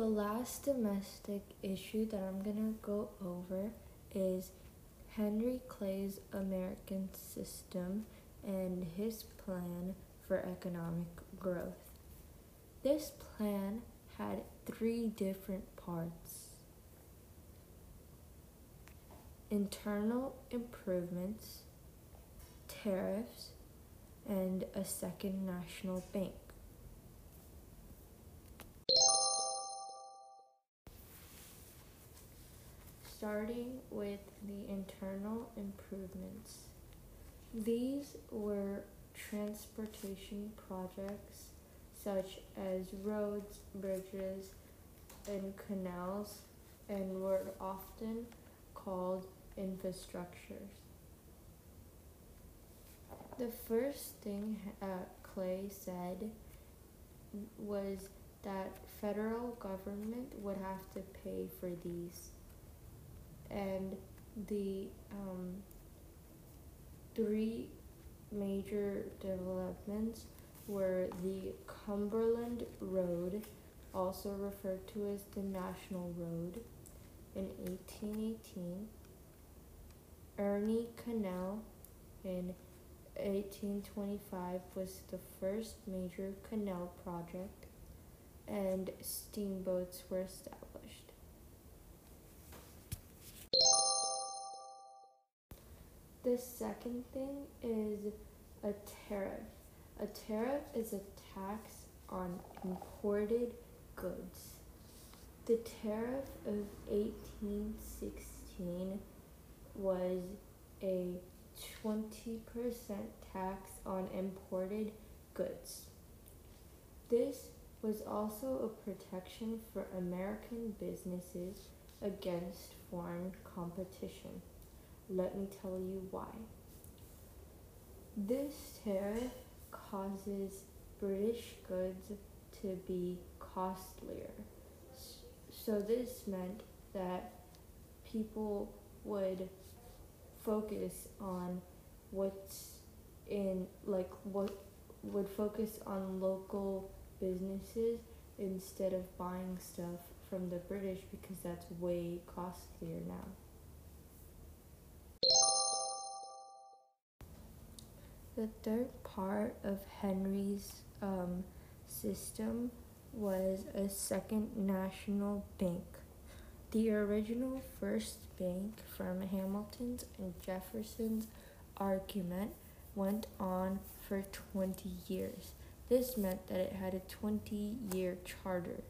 last domestic issue that I'm going to go over is Henry Clay's American system and his plan for economic growth. This plan had three different parts internal improvements, tariffs, and a second national bank. Starting with the internal improvements. These were transportation projects such as roads, bridges, and canals, and were often called infrastructures. The first thing uh, Clay said was that federal government would have to pay for these, and the um, three major developments were the Cumberland Road, also referred to as the National Road, in 1818, Erie Canal in 1825 was the first major canal project, and steamboats were established. The second thing is a tariff. A tariff is a tax on imported goods. The tariff of 1816 was a 20% tax on imported goods. This was also a protection for American businesses against foreign competition. Let me tell you why. This tariff causes British goods to be costlier. So this meant that people would focus on what's in like what would focus on local businesses instead of buying stuff from the British because that's way costlier now. The third part of Henry's um, system was a second national bank. The original first bank from Hamilton's and Jefferson's argument went on for 20 years. This meant that it had a 20 year charter.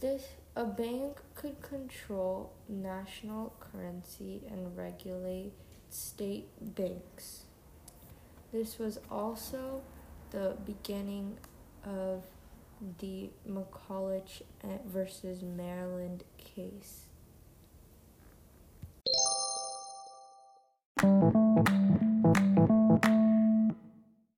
This a bank could control national currency and regulate state banks. This was also the beginning of the McCulloch versus Maryland case.